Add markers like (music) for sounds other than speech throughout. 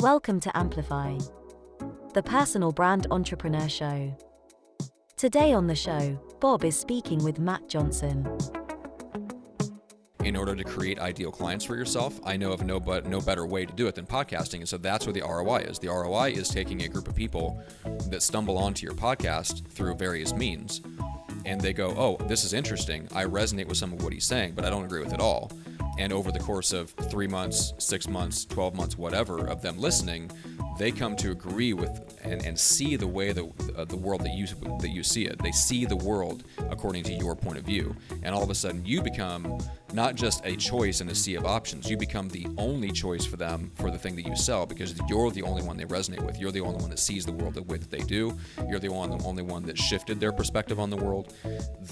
Welcome to Amplify, the personal brand entrepreneur show. Today on the show, Bob is speaking with Matt Johnson. In order to create ideal clients for yourself, I know of no but no better way to do it than podcasting, and so that's where the ROI is. The ROI is taking a group of people that stumble onto your podcast through various means, and they go, "Oh, this is interesting. I resonate with some of what he's saying, but I don't agree with it all." And over the course of three months, six months, 12 months, whatever, of them listening, they come to agree with and, and see the way the, uh, the world that you, that you see it. They see the world according to your point of view. And all of a sudden, you become not just a choice in a sea of options, you become the only choice for them for the thing that you sell because you're the only one they resonate with. You're the only one that sees the world the way that they do. You're the the only one that shifted their perspective on the world.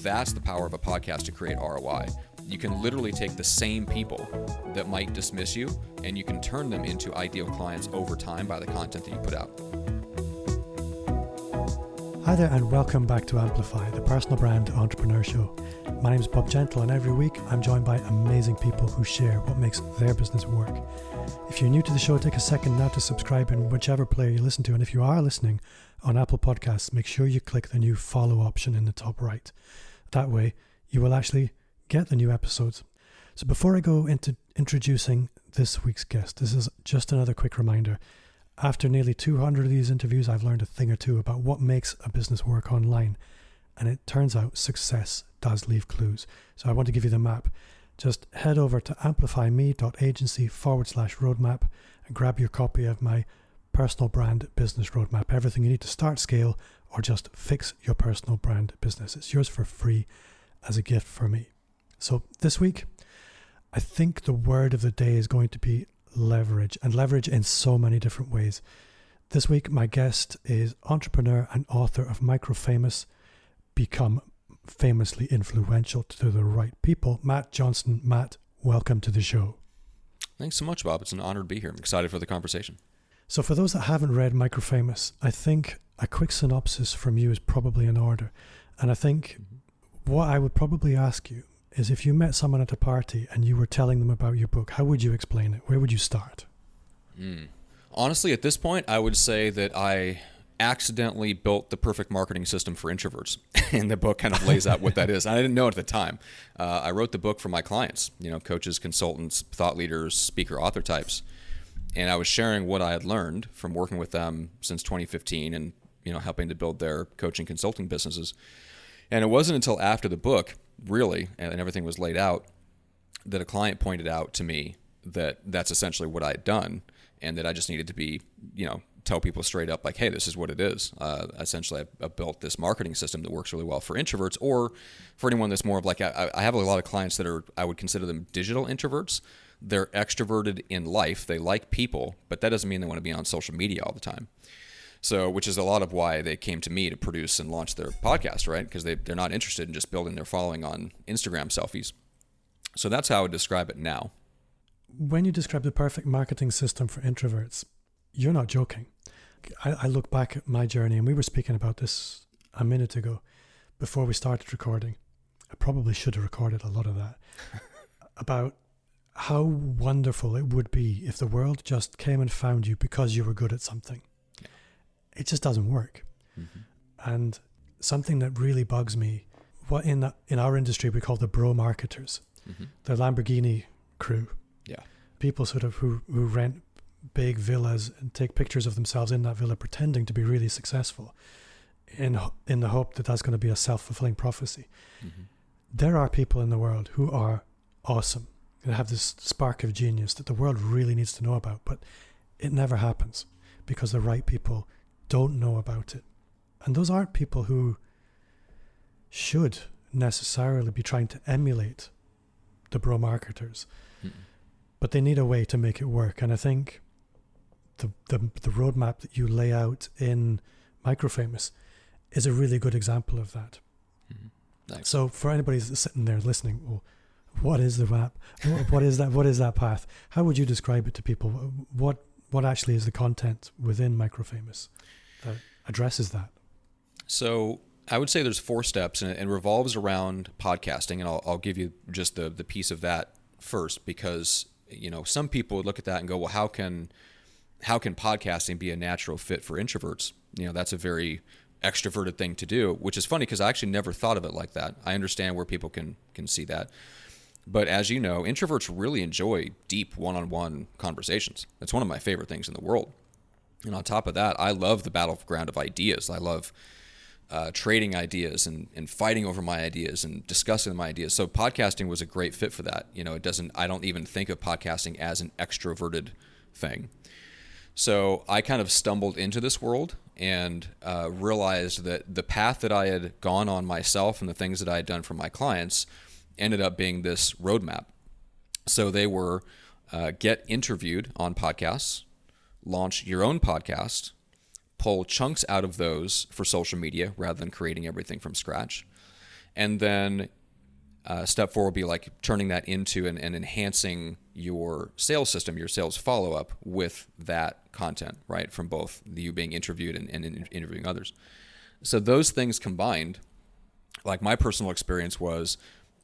That's the power of a podcast to create ROI you can literally take the same people that might dismiss you and you can turn them into ideal clients over time by the content that you put out. Hi there, and welcome back to Amplify, the personal brand entrepreneur show. My name is Bob Gentle, and every week I'm joined by amazing people who share what makes their business work. If you're new to the show, take a second now to subscribe in whichever player you listen to. And if you are listening on Apple Podcasts, make sure you click the new follow option in the top right. That way, you will actually get the new episodes. So before I go into introducing this week's guest, this is just another quick reminder. After nearly 200 of these interviews, I've learned a thing or two about what makes a business work online. And it turns out success does leave clues. So I want to give you the map. Just head over to amplifyme.agency forward slash roadmap and grab your copy of my personal brand business roadmap. Everything you need to start, scale, or just fix your personal brand business. It's yours for free as a gift for me. So this week, I think the word of the day is going to be leverage and leverage in so many different ways. This week, my guest is entrepreneur and author of Microfamous, Become Famously Influential to the Right People, Matt Johnson. Matt, welcome to the show. Thanks so much, Bob. It's an honor to be here. I'm excited for the conversation. So, for those that haven't read Microfamous, I think a quick synopsis from you is probably in order. And I think mm-hmm. what I would probably ask you is if you met someone at a party and you were telling them about your book, how would you explain it? Where would you start? Mm. Honestly, at this point, I would say that I accidentally built the perfect marketing system for introverts. (laughs) and the book kind of lays out what that is. I didn't know it at the time. Uh, I wrote the book for my clients, you know, coaches, consultants, thought leaders, speaker, author types. And I was sharing what I had learned from working with them since 2015 and, you know, helping to build their coaching consulting businesses. And it wasn't until after the book really, and everything was laid out, that a client pointed out to me that that's essentially what I had done, and that I just needed to be, you know, tell people straight up, like, hey, this is what it is. Uh, essentially, I've, built this marketing system that works really well for introverts, or for anyone that's more of like, I, I have a lot of clients that are, I would consider them digital introverts. They're extroverted in life, they like people, but that doesn't mean they want to be on social media all the time. So, which is a lot of why they came to me to produce and launch their podcast, right? Because they, they're not interested in just building their following on Instagram selfies. So that's how I would describe it now. When you describe the perfect marketing system for introverts, you're not joking. I, I look back at my journey, and we were speaking about this a minute ago before we started recording. I probably should have recorded a lot of that (laughs) about how wonderful it would be if the world just came and found you because you were good at something it just doesn't work. Mm-hmm. And something that really bugs me, what in in our industry we call the bro marketers, mm-hmm. the Lamborghini crew. Yeah. People sort of who, who rent big villas and take pictures of themselves in that villa pretending to be really successful in in the hope that that's going to be a self-fulfilling prophecy. Mm-hmm. There are people in the world who are awesome and have this spark of genius that the world really needs to know about, but it never happens because the right people don't know about it. And those aren't people who should necessarily be trying to emulate the bro marketers, mm but they need a way to make it work. And I think the, the, the roadmap that you lay out in Microfamous is a really good example of that. Mm-hmm. So for anybody that's sitting there listening, well, what is the map? what is that? What is that path? How would you describe it to people? What what actually is the content within Microfamous? that addresses that? So I would say there's four steps, and it revolves around podcasting, and I'll, I'll give you just the the piece of that first because you know some people would look at that and go, well, how can how can podcasting be a natural fit for introverts? You know, that's a very extroverted thing to do, which is funny because I actually never thought of it like that. I understand where people can can see that. But as you know, introverts really enjoy deep one-on-one conversations. That's one of my favorite things in the world. And on top of that, I love the battleground of ideas. I love uh, trading ideas and, and fighting over my ideas and discussing my ideas. So podcasting was a great fit for that. You know, it doesn't. I don't even think of podcasting as an extroverted thing. So I kind of stumbled into this world and uh, realized that the path that I had gone on myself and the things that I had done for my clients ended up being this roadmap. So they were uh, get interviewed on podcasts, launch your own podcast, pull chunks out of those for social media rather than creating everything from scratch. And then uh, step four will be like turning that into and, enhancing your sales system, your sales follow up with that content, right? From both you being interviewed and, and interviewing others. So those things combined, like my personal experience was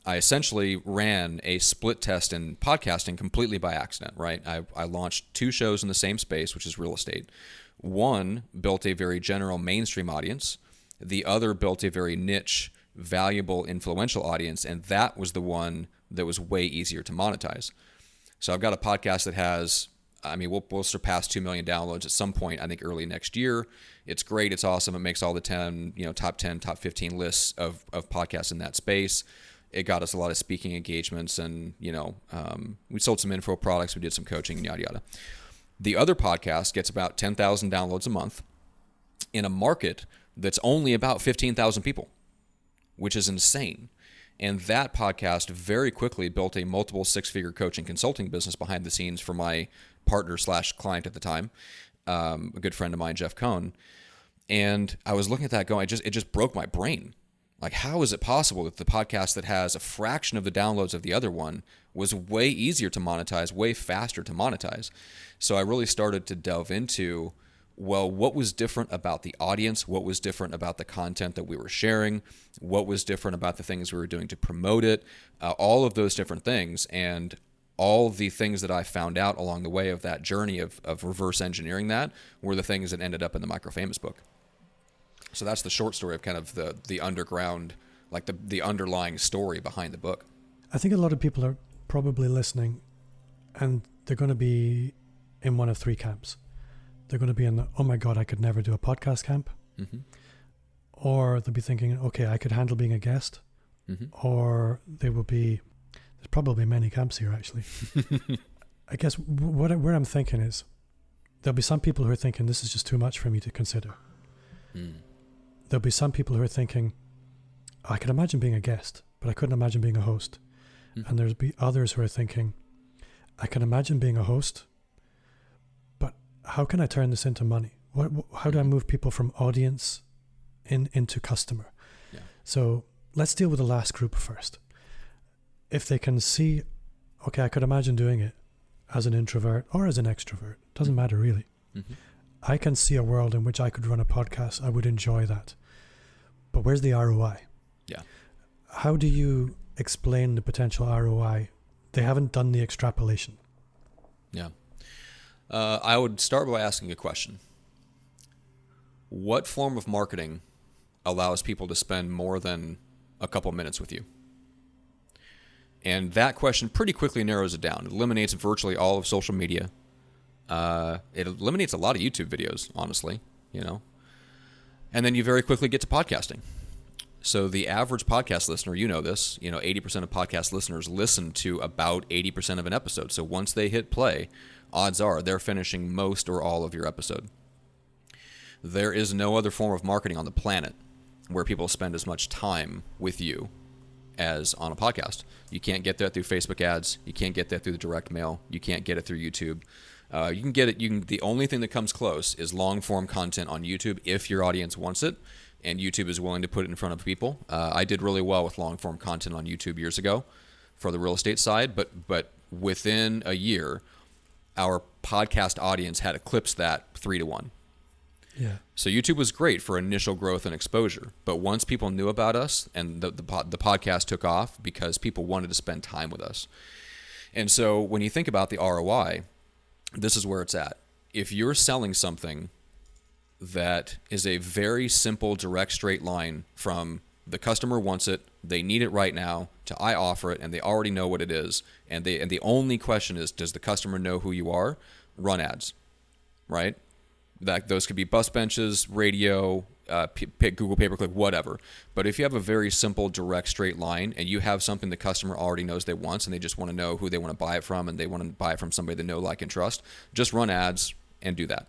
I essentially ran a split test in podcasting completely by accident, right? I, I launched two shows in the same space, which is real estate. One built a very general mainstream audience, the other built a very niche, valuable, influential audience, and that was the one that was way easier to monetize. So I've got a podcast that has, I mean, we'll, we'll surpass 2 million downloads at some point, I think early next year. It's great. It's awesome. It makes all the 10, you know, top 10, top 15 lists of, of podcasts in that space it got us a lot of speaking engagements and you know um, we sold some info products we did some coaching yada yada. The other podcast gets about 10000 downloads a month in a market that's only about 15000 people which is insane. And that podcast very quickly built a multiple six figure coaching consulting business behind the scenes for my partner slash client at the time um, a good friend of mine jeff cohn. And i was looking at that going I just it just broke my brain like, how is it possible that the podcast that has a fraction of the downloads of the other one was way easier to monetize, way faster to monetize? So I really started to delve into well, what was different about the audience? What was different about the content that we were sharing? What was different about the things we were doing to promote it? Uh, all of those different things. And all the things that I found out along the way of that journey of, of reverse engineering that were the things that ended up in the Micro Famous book. So that's the short story of kind of the the underground, like the the underlying story behind the book. I think a lot of people are probably listening, and they're going to be in one of three camps. They're going to be in the oh my god, I could never do a podcast camp, mm-hmm. or they'll be thinking, okay, I could handle being a guest, mm-hmm. or they will be. There's probably many camps here actually. (laughs) I guess what where I'm thinking is there'll be some people who are thinking this is just too much for me to consider. Mm there'll be some people who are thinking, I can imagine being a guest, but I couldn't imagine being a host. Mm-hmm. And there'll be others who are thinking, I can imagine being a host, but how can I turn this into money? What, how do I mm-hmm. move people from audience in into customer? Yeah. So let's deal with the last group first. If they can see, okay, I could imagine doing it as an introvert or as an extrovert, doesn't mm-hmm. matter really. Mm-hmm. I can see a world in which I could run a podcast. I would enjoy that. But where's the ROI? Yeah. How do you explain the potential ROI? They haven't done the extrapolation. Yeah. Uh, I would start by asking a question What form of marketing allows people to spend more than a couple minutes with you? And that question pretty quickly narrows it down. It eliminates virtually all of social media. Uh, it eliminates a lot of YouTube videos, honestly, you know. And then you very quickly get to podcasting. So the average podcast listener, you know this, you know, 80% of podcast listeners listen to about 80% of an episode. So once they hit play, odds are they're finishing most or all of your episode. There is no other form of marketing on the planet where people spend as much time with you as on a podcast. You can't get that through Facebook ads. You can't get that through the direct mail. You can't get it through YouTube. Uh, you can get it. You can. The only thing that comes close is long form content on YouTube if your audience wants it, and YouTube is willing to put it in front of people. Uh, I did really well with long form content on YouTube years ago for the real estate side, but but within a year, our podcast audience had eclipsed that three to one. Yeah. So YouTube was great for initial growth and exposure, but once people knew about us and the the, the podcast took off because people wanted to spend time with us. And so when you think about the ROI, this is where it's at. if you're selling something that is a very simple, direct, straight line from the customer wants it, they need it right now, to I offer it, and they already know what it is, and they and the only question is, does the customer know who you are? Run ads, right? That those could be bus benches, radio, uh, p- Google pay per click, whatever. But if you have a very simple, direct, straight line, and you have something the customer already knows they want, and they just want to know who they want to buy it from, and they want to buy it from somebody they know, like, and trust, just run ads and do that.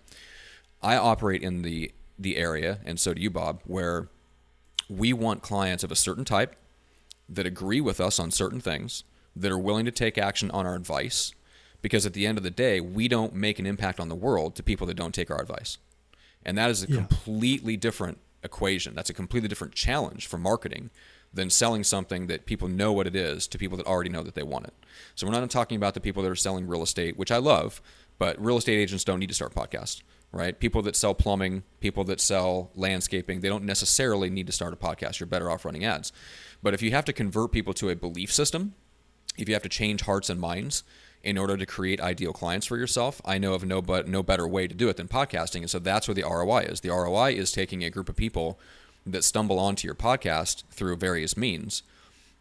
I operate in the the area, and so do you, Bob, where we want clients of a certain type that agree with us on certain things, that are willing to take action on our advice, because at the end of the day, we don't make an impact on the world to people that don't take our advice. And that is a yeah. completely different equation. That's a completely different challenge for marketing than selling something that people know what it is to people that already know that they want it. So we're not talking about the people that are selling real estate, which I love, but real estate agents don't need to start podcasts right? People that sell plumbing, people that sell landscaping, they don't necessarily need to start a podcast. You're better off running ads. But if you have to convert people to a belief system, if you have to change hearts and minds in order to create ideal clients for yourself, I know of no but no better way to do it than podcasting. And so that's where the ROI is. The ROI is taking a group of people that stumble onto your podcast through various means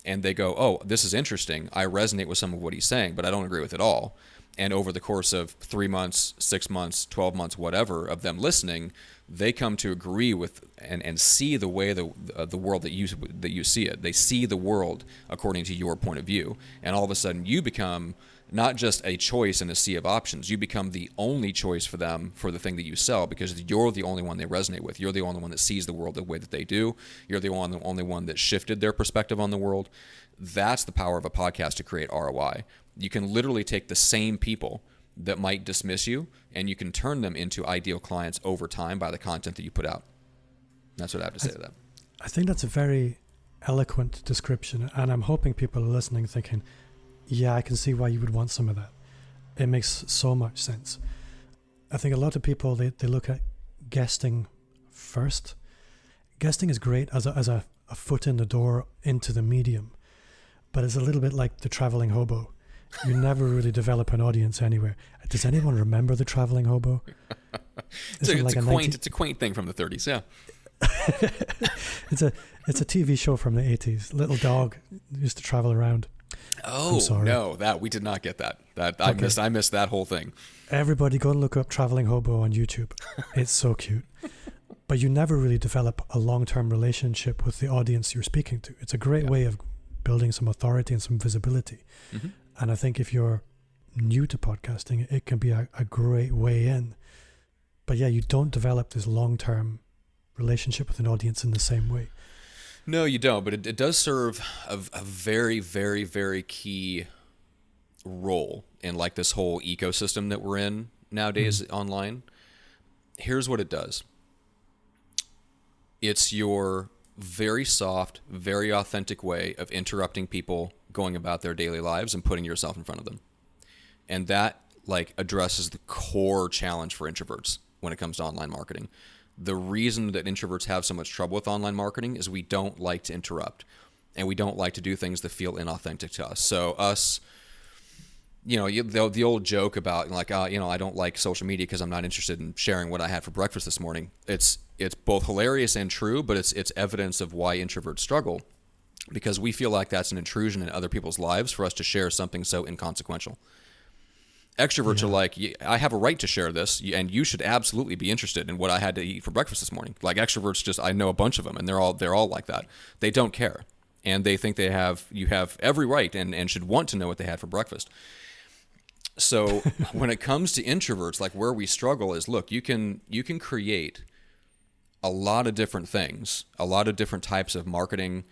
and they go, "Oh, this is interesting. I resonate with some of what he's saying, but I don't agree with it all." and over the course of three months, six months, 12 months, whatever, of them listening, they come to agree with and, and see the way the, uh, the world that you, that you see it. They see the world according to your point of view. And all of a sudden, you become not just a choice in a sea of options, you become the only choice for them for the thing that you sell because you're the only one they resonate with. You're the only one that sees the world the way that they do. You're the only, only one that shifted their perspective on the world. That's the power of a podcast to create ROI. You can literally take the same people that might dismiss you and you can turn them into ideal clients over time by the content that you put out. That's what I have to say th- to that. I think that's a very eloquent description. And I'm hoping people are listening thinking, yeah, I can see why you would want some of that. It makes so much sense. I think a lot of people, they, they look at guesting first. Guesting is great as a, as a, a foot in the door into the medium, but it's a little bit like the traveling hobo you never really develop an audience anywhere. Does anyone remember the traveling hobo? (laughs) it's, a, it's like a, quaint, 19... it's a quaint thing from the 30s, yeah. (laughs) it's a it's a TV show from the 80s. Little dog used to travel around. Oh no, that we did not get that. That I missed. I missed that whole thing. Everybody, go and look up traveling hobo on YouTube. (laughs) It's so cute. but you never really develop a long-term relationship with the audience you're speaking to. It's a great yeah. way of building some authority and some visibility. Mm-hmm. And I think if you're new to podcasting, it can be a, a great way in. But yeah, you don't develop this long term relationship with an audience in the same way. No, you don't. But it, it does serve a, a very, very, very key role in like this whole ecosystem that we're in nowadays mm online. Here's what it does. It's your very soft, very authentic way of interrupting people going about their daily lives and putting yourself in front of them. And that like addresses the core challenge for introverts when it comes to online marketing. The reason that introverts have so much trouble with online marketing is we don't like to interrupt and we don't like to do things that feel inauthentic to us. So us you know, the, the old joke about like, uh, you know, I don't like social media because I'm not interested in sharing what I had for breakfast this morning. It's it's both hilarious and true, but it's it's evidence of why introverts struggle because we feel like that's an intrusion in other people's lives for us to share something so inconsequential. Extroverts yeah. are like, I have a right to share this, and you should absolutely be interested in what I had to eat for breakfast this morning. Like extroverts, just I know a bunch of them, and they're all they're all like that. They don't care, and they think they have you have every right and and should want to know what they had for breakfast. So (laughs) when it comes to introverts, like where we struggle is, look, you can you can create a lot of different things, a lot of different types of marketing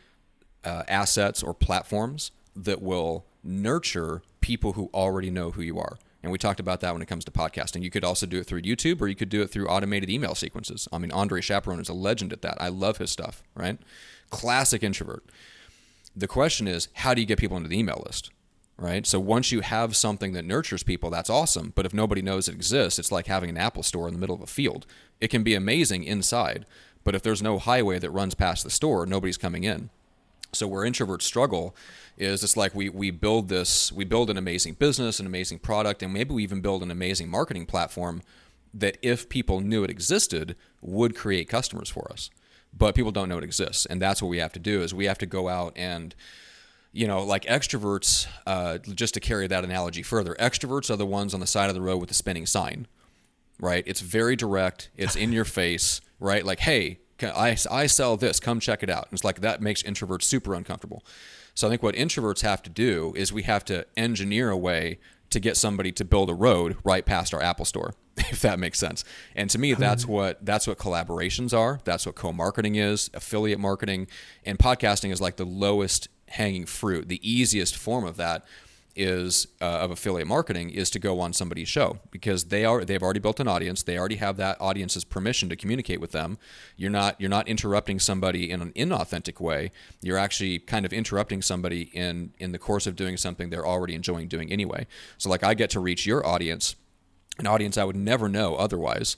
uh, assets or platforms that will nurture people who already know who you are. And we talked about that when it comes to podcasting. You could also do it through YouTube or you could do it through automated email sequences. I mean, Andre Chaperon is a legend at that. I love his stuff, right? Classic introvert. The question is, how do you get people into the email list? Right? So once you have something that nurtures people, that's awesome. But if nobody knows it exists, it's like having an Apple store in the middle of a field. It can be amazing inside, but if there's no highway that runs past the store, nobody's coming in. So where introverts struggle is it's like we we build this we build an amazing business, an amazing product, and maybe we even build an amazing marketing platform, that if people knew it existed would create customers for us. But people don't know it exists and that's what we have to do is we have to go out and you know like extroverts uh, just to carry that analogy further extroverts are the ones on the side of the road with the spinning sign right? It's very direct it's in your face right? Like hey I, I sell this come check it out. And it's like that makes introverts super uncomfortable. So i think what introverts have to do is we have to engineer a way to get somebody to build a road right past our Apple store, (laughs) if that makes sense. And to me, that's what that's what collaborations are. That's what co-marketing is, affiliate marketing, and podcasting is like the lowest hanging fruit, the easiest form of that is uh, of affiliate marketing is to go on somebody's show because they are they've already built an audience. They already have that audience's permission to communicate with them. You're not you're not interrupting somebody in an inauthentic way. You're actually kind of interrupting somebody in in the course of doing something they're already enjoying doing anyway. So like I get to reach your audience an audience I would never know otherwise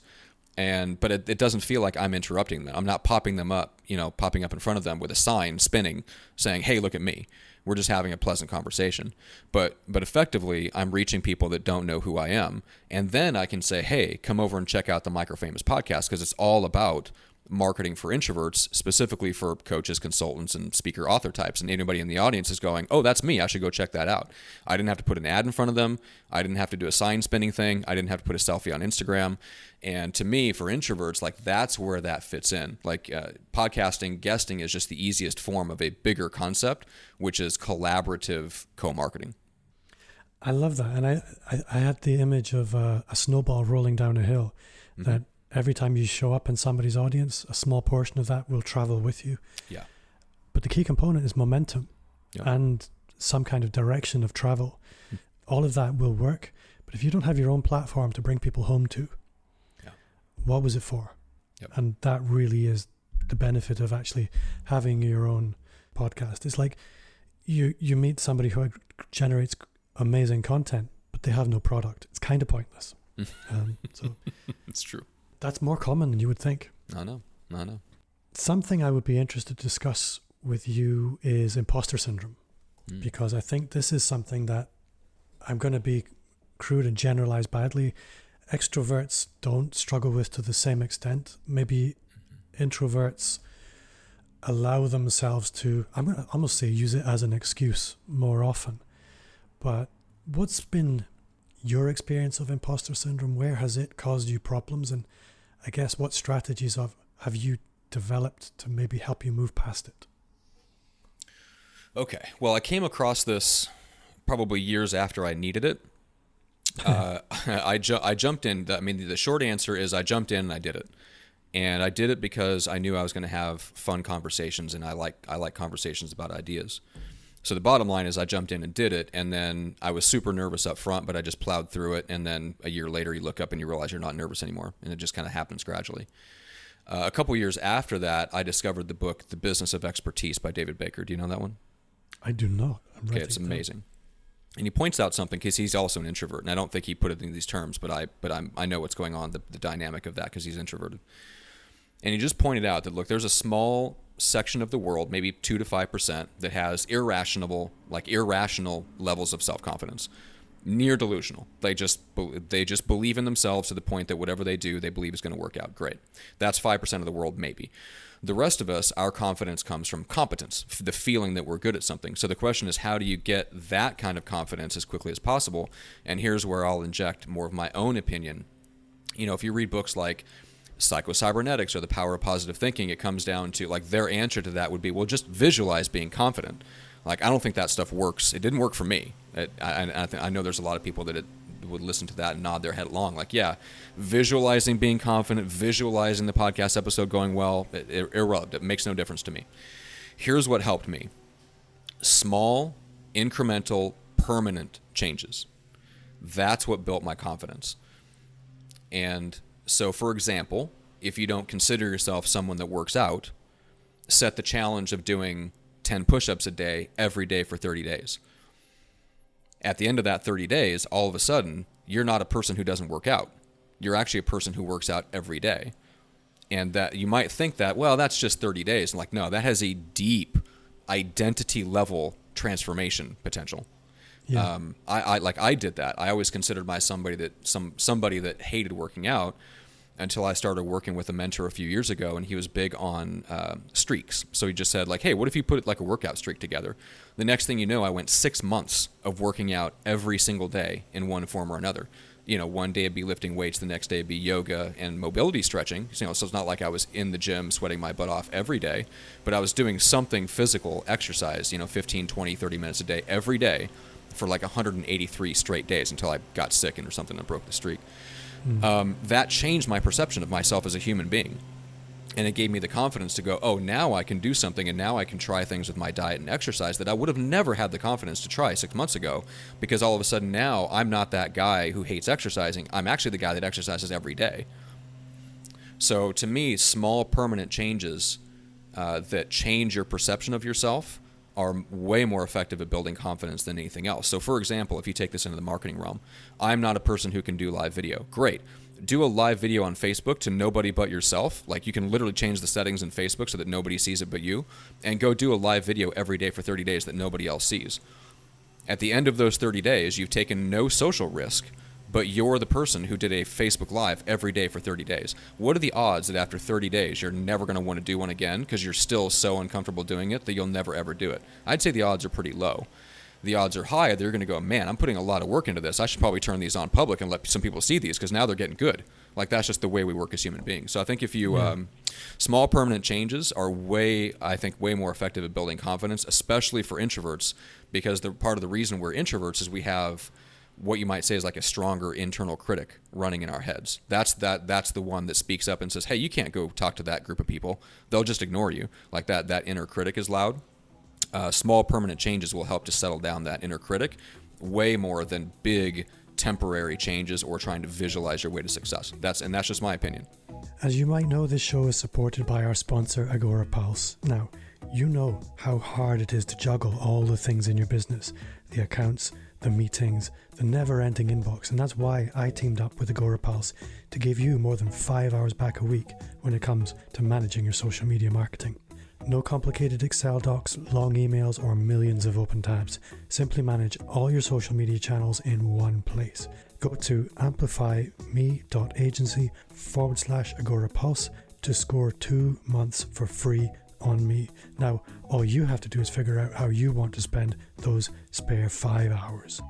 and but it, it doesn't feel like I'm interrupting them. I'm not popping them up you know popping up in front of them with a sign spinning saying hey look at me we're just having a pleasant conversation. But but effectively, I'm reaching people that don't know who I am, and then I can say, "Hey, come over and check out the Microfamous podcast because it's all about marketing for introverts, specifically for coaches, consultants, and speaker author types. And anybody in the audience is going, oh, that's me. I should go check that out. I didn't have to put an ad in front of them. I didn't have to do a sign spinning thing. I didn't have to put a selfie on Instagram. And to me, for introverts, like that's where that fits in. Like uh, podcasting, guesting is just the easiest form of a bigger concept, which is collaborative co marketing. I love that. And I, I, I had the image of uh, a snowball rolling down a hill mm-hmm. that every time you show up in somebody's audience, a small portion of that will travel with you. Yeah. But the key component is momentum yeah. and some kind of direction of travel. Mm. All of that will work. But if you don't have your own platform to bring people home to, yeah. what was it for? Yep. And that really is the benefit of actually having your own podcast. It's like you you meet somebody who generates amazing content, but they have no product. It's kind of pointless. (laughs) um, so it's true. That's more common than you would think. I know. I know. Something I would be interested to discuss with you is imposter syndrome, mm. because I think this is something that I'm going to be crude and generalize badly. Extroverts don't struggle with to the same extent. Maybe mm-hmm. introverts allow themselves to, I'm going to almost say, use it as an excuse more often. But what's been your experience of imposter syndrome? Where has it caused you problems? And I guess what strategies have, have you developed to maybe help you move past it? Okay. Well, I came across this probably years after I needed it. (laughs) uh, (laughs) I, ju- I jumped in. I mean, the short answer is I jumped in and I did it. And I did it because I knew I was going to have fun conversations, and I like I like conversations about ideas. So the bottom line is I jumped in and did it, and then I was super nervous up front, but I just plowed through it. And then a year later, you look up and you realize you're not nervous anymore, and it just kind of happens gradually. Uh, a couple years after that, I discovered the book "The Business of Expertise" by David Baker. Do you know that one? I do not. okay, it's amazing. And he points out something because he's also an introvert, and I don't think he put it in these terms, but I but I'm, I know what's going on, the, the dynamic of that because he's introverted. And he just pointed out that look, there's a small section of the world, maybe two to five percent, that has irrational, like irrational levels of self confidence, near delusional. They just they just believe in themselves to the point that whatever they do, they believe is going to work out. Great, that's five percent of the world, maybe. The rest of us, our confidence comes from competence, the feeling that we're good at something. So the question is, how do you get that kind of confidence as quickly as possible? And here's where I'll inject more of my own opinion. You know, if you read books like psychocybernetics or the power of positive thinking, it comes down to like their answer to that would be, well, just visualize being confident. Like I don't think that stuff works. It didn't work for me. It, I, I, th- I know there's a lot of people that it, would listen to that and nod their head along. Like, yeah, visualizing being confident, visualizing the podcast episode going well, it, it, irrelevant. It makes no difference to me. Here's what helped me: small, incremental, permanent changes. That's what built my confidence. And so, for example, if you don't consider yourself someone that works out, set the challenge of doing 10 push ups a day every day for 30 days. At the end of that 30 days, all of a sudden, you're not a person who doesn't work out. You're actually a person who works out every day. And that you might think that, well, that's just 30 days. Like, no, that has a deep identity level transformation potential Yeah. Um, I, I like I did that. I always considered my somebody that some somebody that hated working out until I started working with a mentor a few years ago, and he was big on uh, streaks. So he just said like, "Hey, what if you put like a workout streak together?" The next thing you know, I went six months of working out every single day in one form or another. You know, one day it'd be lifting weights, the next day it'd be yoga and mobility stretching. You know, so it's not like I was in the gym sweating my butt off every day, but I was doing something physical exercise. You know, 15, 20, 30 minutes a day every day for like 183 straight days until I got sick and or something and broke the streak. Um, that changed my perception of myself as a human being. And it gave me the confidence to go, oh, now I can do something and now I can try things with my diet and exercise that I would have never had the confidence to try six months ago because all of a sudden now I'm not that guy who hates exercising. I'm actually the guy that exercises every day. So to me, small permanent changes uh, that change your perception of yourself are way more effective at building confidence than anything else. So, for example, if you take this into the marketing realm, I'm not a person who can do live video. Great. Do a live video on Facebook to nobody but yourself. Like you can literally change the settings in Facebook so that nobody sees it but you, and go do a live video every day for 30 days that nobody else sees. At the end of those 30 days, you've taken no social risk, but you're the person who did a Facebook Live every day for 30 days. What are the odds that after 30 days you're never going to want to do one again because you're still so uncomfortable doing it that you'll never ever do it? I'd say the odds are pretty low. The odds are high that you're going to go, man, I'm putting a lot of work into this. I should probably turn these on public and let some people see these because now they're getting good. Like that's just the way we work as human beings. So I think if you um, small permanent changes are way, I think, way more effective at building confidence, especially for introverts, because the part of the reason we're introverts is we have what you might say is like a stronger internal critic running in our heads. That's that that's the one that speaks up and says, "Hey, you can't go talk to that group of people. They'll just ignore you." Like that that inner critic is loud. Uh, small permanent changes will help to settle down that inner critic way more than big temporary changes or trying to visualize your way to success. That's and that's just my opinion. As you might know, this show is supported by our sponsor, Agora Pulse. Now, you know how hard it is to juggle all the things in your business the accounts, the meetings, the never ending inbox, and that's why I teamed up with Agora Pulse to give you more than five hours back a week when it comes to managing your social media marketing. No complicated Excel docs, long emails, or millions of open tabs. Simply manage all your social media channels in one place. Go to amplifyme.agency forward slash Agora Pulse to score two months for free on me. Now, all you have to do is figure out how you want to spend those spare five hours.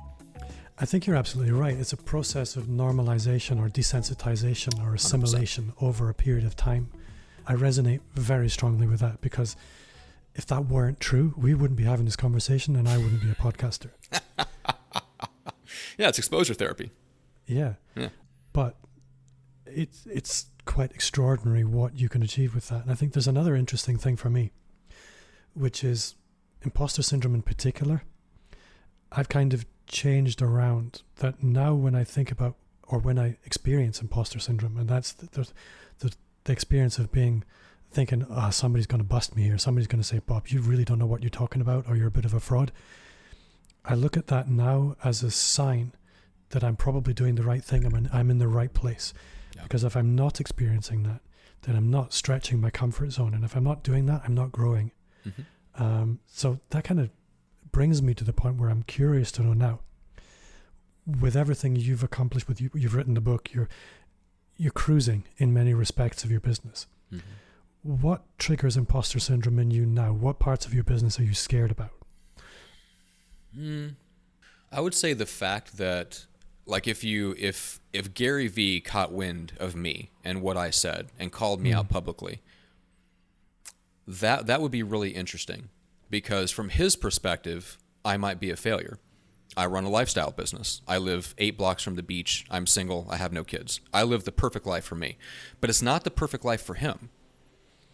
I think you're absolutely right. It's a process of normalization or desensitization or assimilation over a period of time. I resonate very strongly with that because if that weren't true, we wouldn't be having this conversation and I wouldn't be a podcaster. (laughs) Yeah, it's exposure therapy. Yeah. Yeah. But it's it's quite extraordinary what you can achieve with that. And I think there's another interesting thing for me, which is imposter syndrome in particular. I've kind of changed around that now when I think about or when I experience imposter syndrome, and that's the the, the, experience of being thinking, ah, somebody's going to bust me here. Somebody's going to say, Bob, you really don't know what you're talking about, or you're a bit of a fraud. I look at that now as a sign that I'm probably doing the right thing. I'm in, I'm in the right place. Yeah. Because if I'm not experiencing that, then I'm not stretching my comfort zone. And if I'm not doing that, I'm not growing. Mm-hmm. Um, so that kind of brings me to the point where I'm curious to know now, with everything you've accomplished, with you, you've written the book, you're you're cruising in many respects of your business. Mm-hmm. What triggers imposter syndrome in you now? What parts of your business are you scared about? Mm, I would say the fact that like if you if if Gary Vee caught wind of me and what I said and called me out hmm. publicly, that that would be really interesting because from his perspective, I might be a failure. I run a lifestyle business. I live eight blocks from the beach. I'm single. I have no kids. I live the perfect life for me, but it's not the perfect life for him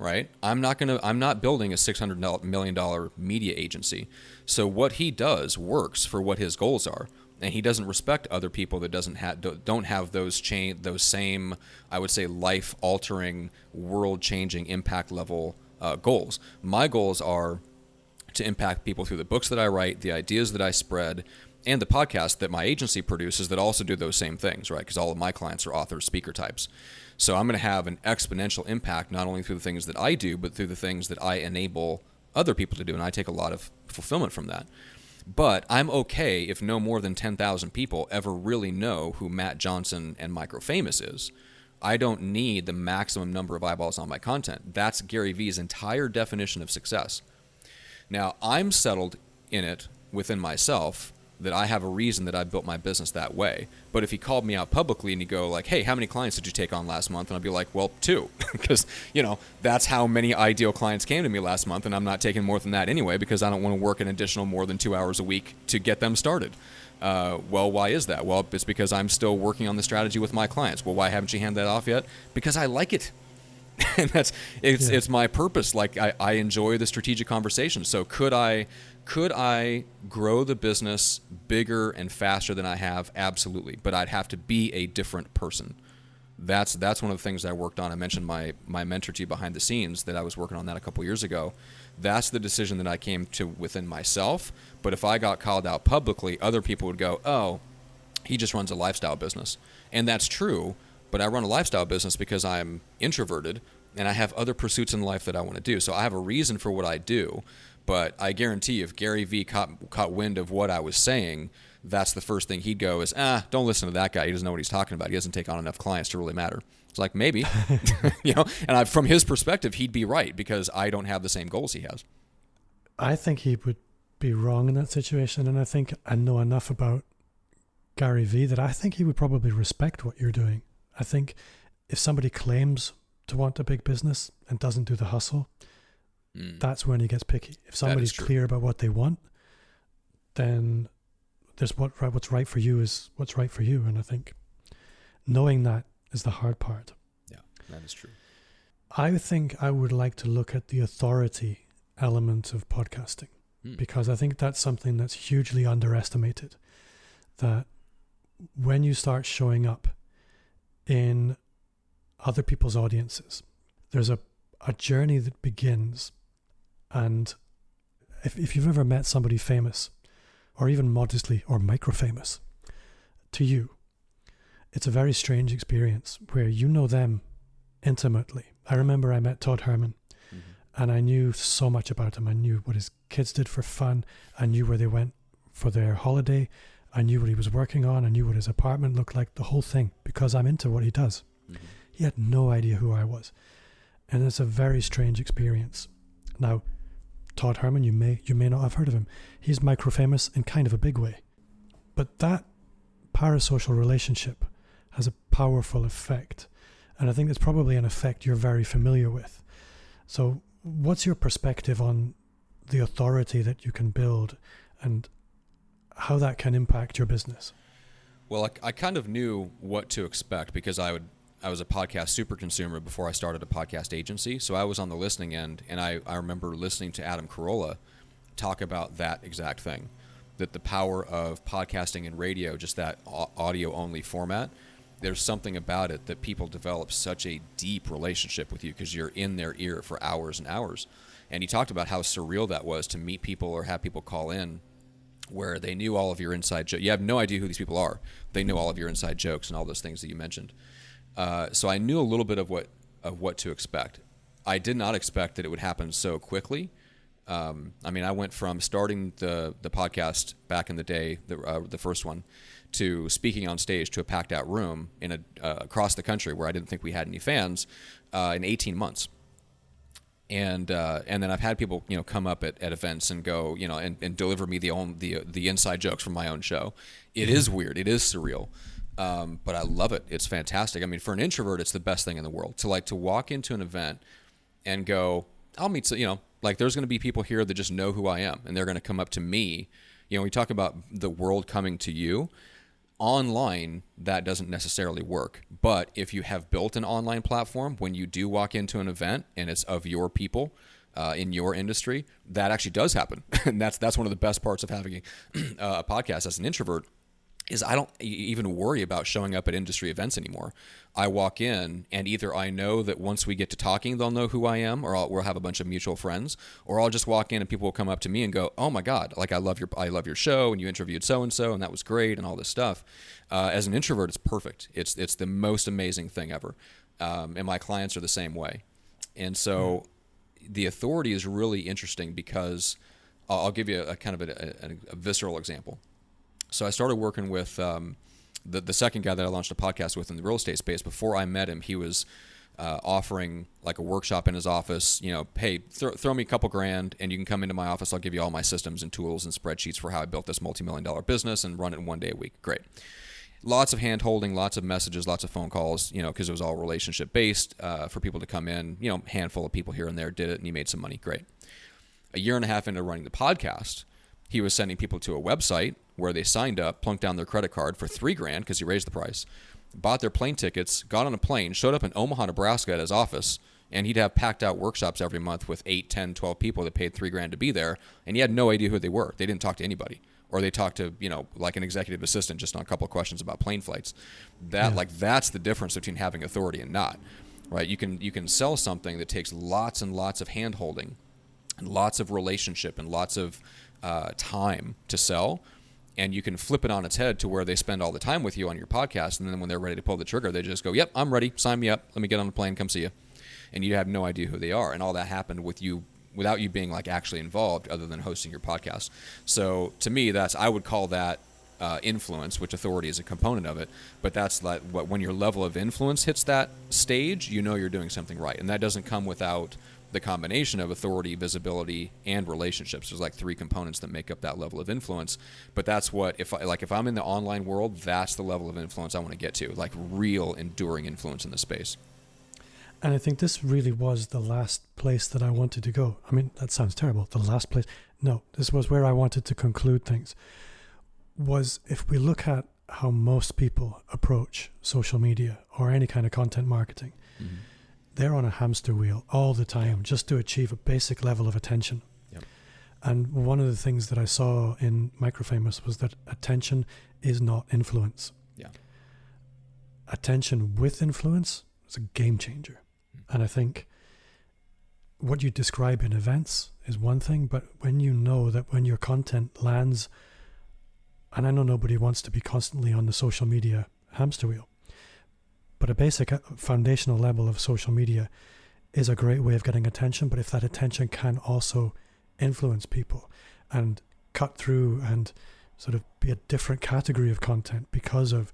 right? I'm not gonna. I'm not building a six hundred million dollar media agency. So what he does works for what his goals are, and he doesn't respect other people that doesn't have don't have those chain those same I would say life altering, world changing, impact level uh, goals. My goals are to impact people through the books that I write, the ideas that I spread, and the podcast that my agency produces that also do those same things, right? Because all of my clients are author speaker types. So I'm going to have an exponential impact not only through the things that I do, but through the things that I enable other people to do. And I take a lot of fulfillment from that. But I'm okay if no more than 10,000 people ever really know who Matt Johnson and Microfamous is. I don't need the maximum number of eyeballs on my content. That's Gary Vee's entire definition of success. Now, I'm settled in it within myself that I have a reason that I built my business that way. But if he called me out publicly and he go like, "Hey, how many clients did you take on last month?" and I'd be like, "Well, two," (laughs) because you know that's how many ideal clients came to me last month, and I'm not taking more than that anyway because I don't want to work an additional more than two hours a week to get them started. Uh, well, why is that? Well, it's because I'm still working on the strategy with my clients. Well, why haven't you handed that off yet? Because I like it. (laughs) and that's it's yeah. it's my purpose. Like I, I enjoy the strategic conversation. So could I could I grow the business bigger and faster than I have? Absolutely. But I'd have to be a different person. That's that's one of the things I worked on. I mentioned my my mentor to you behind the scenes that I was working on that a couple years ago. That's the decision that I came to within myself. But if I got called out publicly, other people would go, "Oh, he just runs a lifestyle business," and that's true. But I run a lifestyle business because I'm introverted and I have other pursuits in life that I want to do. So I have a reason for what I do. But I guarantee if Gary Vee caught, caught wind of what I was saying, that's the first thing he'd go is, ah, don't listen to that guy. He doesn't know what he's talking about. He doesn't take on enough clients to really matter. It's like maybe, (laughs) (laughs) you know. And I, from his perspective, he'd be right because I don't have the same goals he has. I think he would be wrong in that situation, and I think I know enough about Gary Vee that I think he would probably respect what you're doing. I think if somebody claims to want a big business and doesn't do the hustle, mm. that's when he gets picky. If somebody's clear about what they want, then there's what right, what's right for you is what's right for you. And I think knowing that is the hard part. Yeah, that is true. I think I would like to look at the authority element of podcasting mm. because I think that's something that's hugely underestimated. That when you start showing up in other people's audiences. There's a, a journey that begins. And if, if you've ever met somebody famous, or even modestly or micro famous, to you, it's a very strange experience where you know them intimately. I remember I met Todd Herman mm-hmm. and I knew so much about him. I knew what his kids did for fun, I knew where they went for their holiday, I knew what he was working on, I knew what his apartment looked like, the whole thing, because I'm into what he does. Mm-hmm. He had no idea who I was. And it's a very strange experience. Now, Todd Herman, you may you may not have heard of him. He's micro famous in kind of a big way. But that parasocial relationship has a powerful effect. And I think it's probably an effect you're very familiar with. So what's your perspective on the authority that you can build and how that can impact your business? Well, I, I kind of knew what to expect because I would I was a podcast super consumer before I started a podcast agency. So I was on the listening end, and I, I remember listening to Adam Carolla talk about that exact thing that the power of podcasting and radio, just that audio only format, there's something about it that people develop such a deep relationship with you because you're in their ear for hours and hours. And he talked about how surreal that was to meet people or have people call in where they knew all of your inside jokes. You have no idea who these people are. They know all of your inside jokes and all those things that you mentioned. Uh, so I knew a little bit of what of what to expect. I did not expect that it would happen so quickly. Um, I mean, I went from starting the the podcast back in the day, the uh, the first one, to speaking on stage to a packed out room in a uh, across the country where I didn't think we had any fans uh, in 18 months. And uh, and then I've had people you know come up at, at events and go you know and, and deliver me the own the the inside jokes from my own show. It is (laughs) weird. It is surreal. Um, but I love it. It's fantastic. I mean, for an introvert, it's the best thing in the world to like to walk into an event and go, I'll meet, you know, like there's going to be people here that just know who I am and they're going to come up to me. You know, we talk about the world coming to you. Online, that doesn't necessarily work. But if you have built an online platform, when you do walk into an event and it's of your people, uh, in your industry, that actually does happen, (laughs) and that's that's one of the best parts of having (clears throat) a, a podcast as an introvert is I don't even worry about showing up at industry events anymore. I walk in, and either I know that once we get to talking, they'll know who I am, or I'll, we'll have a bunch of mutual friends, or I'll just walk in and people will come up to me and go, "Oh my God, like I love your I love your show, and you interviewed so and so, and that was great, and all this stuff." Uh, as an introvert, it's perfect. It's it's the most amazing thing ever, um, and my clients are the same way, and so mm. the authority is really interesting because I'll, I'll give you a, a kind of a, a, a, visceral example. So I started working with um, the the second guy that I launched a podcast with in the real estate space. Before I met him, he was uh, offering like a workshop in his office. You know, hey, th- throw me a couple grand, and you can come into my office. I'll give you all my systems and tools and spreadsheets for how I built this multi-million dollar business and run it in one day a week. Great. Lots of hand holding, lots of messages, lots of phone calls. You know, because it was all relationship based uh, for people to come in. You know, handful of people here and there did it, and he made some money. Great. A year and a half into running the podcast, he was sending people to a website where they signed up, plunked down their credit card for three grand because he raised the price bought their plane tickets, got on a plane, showed up in Omaha, Nebraska at his office, and he'd have packed out workshops every month with 8, 10, 12 people that paid 3 grand to be there, and he had no idea who they were. They didn't talk to anybody. Or they talked to, you know, like an executive assistant just on a couple of questions about plane flights. That yeah. like that's the difference between having authority and not. Right? You can you can sell something that takes lots and lots of hand holding and lots of relationship and lots of uh, time to sell and you can flip it on its head to where they spend all the time with you on your podcast and then when they're ready to pull the trigger they just go yep i'm ready. Sign me up. Let me get on the plane. Come see you and you have no idea who they are. And all that happened with you without you being like actually involved other than hosting your podcast. So to me that's i would call that uh, influence which authority is a component of it. But that's like what when your level of influence hits that stage you know you're doing something right. And that doesn't come without the combination of authority, visibility, and relationships. There's like three components that make up that level of influence. But that's what if I, like if I'm in the online world, that's the level of influence I want to get to, like real enduring influence in the space. And I think this really was the last place that I wanted to go. I mean, that sounds terrible. The last place. No, this was where I wanted to conclude things. Was if we look at how most people approach social media or any kind of content marketing. Mm-hmm they're on a hamster wheel all the time just to achieve a basic level of attention. Yep. And one of the things that I saw in Microfamous was that attention is not influence. Yeah. Attention with influence is a game changer. Mm-hmm. And I think what you describe in events is one thing, but when you know that when your content lands, and I know nobody wants to be constantly on the social media hamster wheel, but a basic uh, foundational level of social media is a great way of getting attention. But if that attention can also influence people and cut through and sort of be a different category of content because of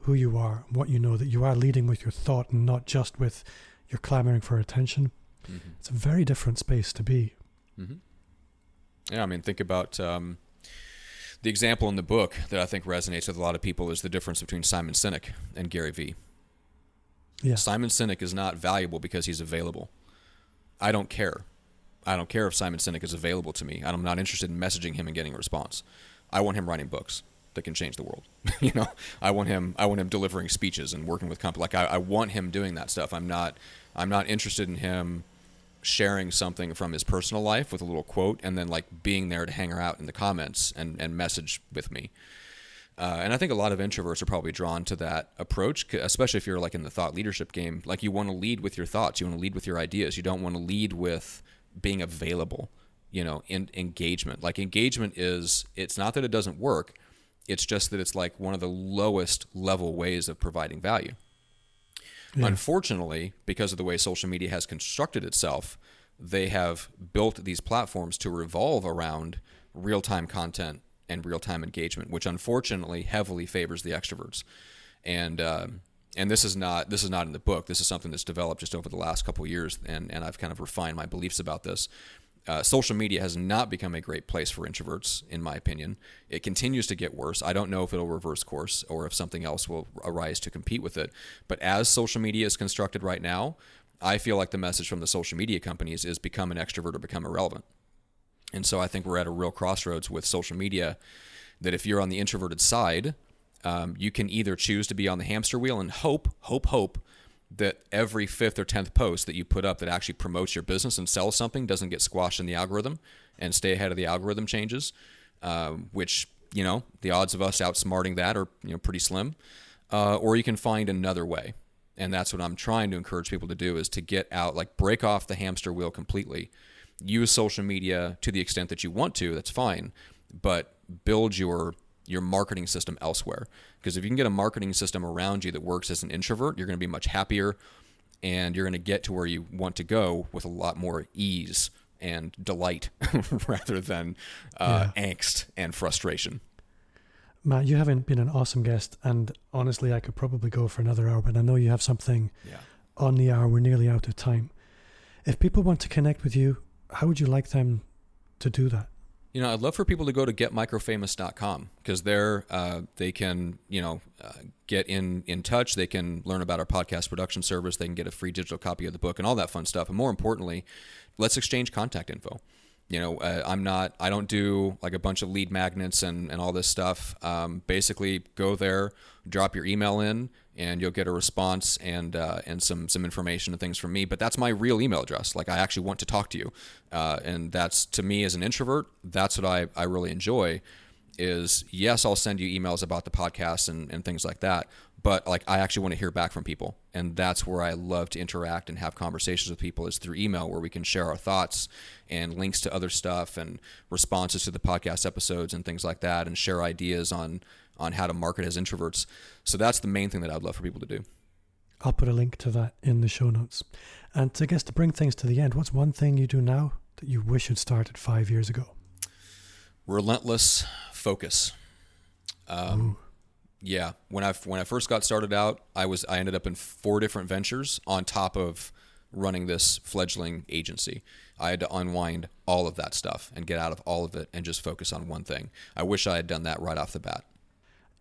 who you are, what you know, that you are leading with your thought and not just with your clamoring for attention, mm-hmm. it's a very different space to be. Mm-hmm. Yeah, I mean, think about um, the example in the book that I think resonates with a lot of people is the difference between Simon Sinek and Gary Vee. Yeah. Simon Sinek is not valuable because he's available. I don't care. I don't care if Simon Sinek is available to me. I'm not interested in messaging him and getting a response. I want him writing books that can change the world. (laughs) you know, I want him. I want him delivering speeches and working with companies. Like I, I want him doing that stuff. I'm not. I'm not interested in him sharing something from his personal life with a little quote and then like being there to hang her out in the comments and and message with me. Uh, and I think a lot of introverts are probably drawn to that approach, especially if you're like in the thought leadership game. Like you want to lead with your thoughts, you want to lead with your ideas. You don't want to lead with being available. You know, in engagement. Like engagement is, it's not that it doesn't work. It's just that it's like one of the lowest level ways of providing value. Yeah. Unfortunately, because of the way social media has constructed itself, they have built these platforms to revolve around real time content and real time engagement, which unfortunately heavily favors the extroverts. And uh, and this is not this is not in the book. This is something that's developed just over the last couple years, and and I've kind of refined my beliefs about this. Uh, social media has not become a great place for introverts, in my opinion. It continues to get worse. I don't know if it'll reverse course or if something else will arise to compete with it. But as social media is constructed right now, I feel like the message from the social media companies is become an extrovert or become irrelevant. And so I think we're at a real crossroads with social media that if you're on the introverted side, um, you can either choose to be on the hamster wheel and hope, hope, hope that every fifth or tenth post that you put up that actually promotes your business and sells something doesn't get squashed in the algorithm and stay ahead of the algorithm changes, um, which you know the odds of us outsmarting that are you know pretty slim. Uh, or you can find another way, and that's what I'm trying to encourage people to do is to get out, like break off the hamster wheel completely use social media to the extent that you want to, that's fine, but build your your marketing system elsewhere. Because if you can get a marketing system around you that works as an introvert, you're going to be much happier and you're going to get to where you want to go with a lot more ease and delight (laughs) rather than uh, angst and frustration. Matt, you haven't been an awesome guest, and honestly, I could probably go for another hour, but I know you have something Yeah. on the hour. We're nearly out of time. If people want to connect with you, how would you like them to do that? You know, I'd love for people to go to getmicrofamous.com because there uh, they can, you know, uh, get in in touch. They can learn about our podcast production service. They can get a free digital copy of the book and all that fun stuff. And more importantly, let's exchange contact info. You know, uh, I'm not, I don't do like a bunch of lead magnets and, and all this stuff. Um, basically, go there, drop your email in, and you'll get a response and uh, and some some information and things from me. But that's my real email address. Like I actually want to talk to you, uh, and that's to me as an introvert. That's what I I really enjoy. Is yes, I'll send you emails about the podcast and, and things like that. But like I actually want to hear back from people, and that's where I love to interact and have conversations with people is through email, where we can share our thoughts and links to other stuff and responses to the podcast episodes and things like that, and share ideas on on how to market as introverts. So that's the main thing that I'd love for people to do. I'll put a link to that in the show notes. And I guess to bring things to the end, what's one thing you do now that you wish had started five years ago? Relentless focus. Um, yeah, when I when I first got started out, I was I ended up in four different ventures on top of running this fledgling agency. I had to unwind all of that stuff and get out of all of it and just focus on one thing. I wish I had done that right off the bat.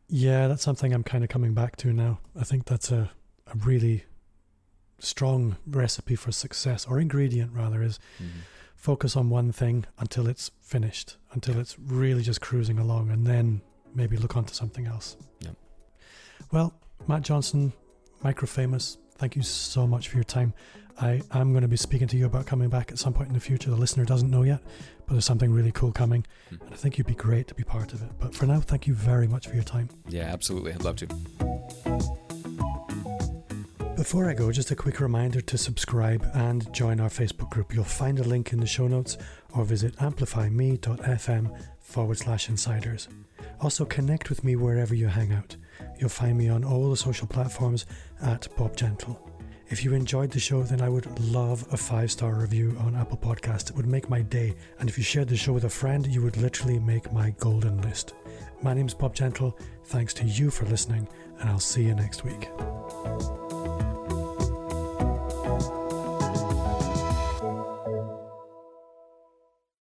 Yeah, that's something I'm kind of coming back to now. I think that's a, a really strong recipe for success, or ingredient rather, is mm-hmm. focus on one thing until it's finished, until it's really just cruising along, and then maybe look onto something else. Yeah. Well, Matt Johnson, micro famous, thank you so much for your time. I am going to be speaking to you about coming back at some point in the future. The listener doesn't know yet, but there's something really cool coming, Hmm. and I think you'd be great to be part of it. But for now, thank you very much for your time. Yeah, absolutely. I'd love to. Before I go, just a quick reminder to subscribe and join our Facebook group. You'll find a link in the show notes or visit amplifyme.fm forward slash insiders. Also, connect with me wherever you hang out. You'll find me on all the social platforms at Bob Gentle. If you enjoyed the show, then I would love a five star review on Apple Podcast. It would make my day. And if you shared the show with a friend, you would literally make my golden list. My name's Bob Gentle. Thanks to you for listening, and I'll see you next week.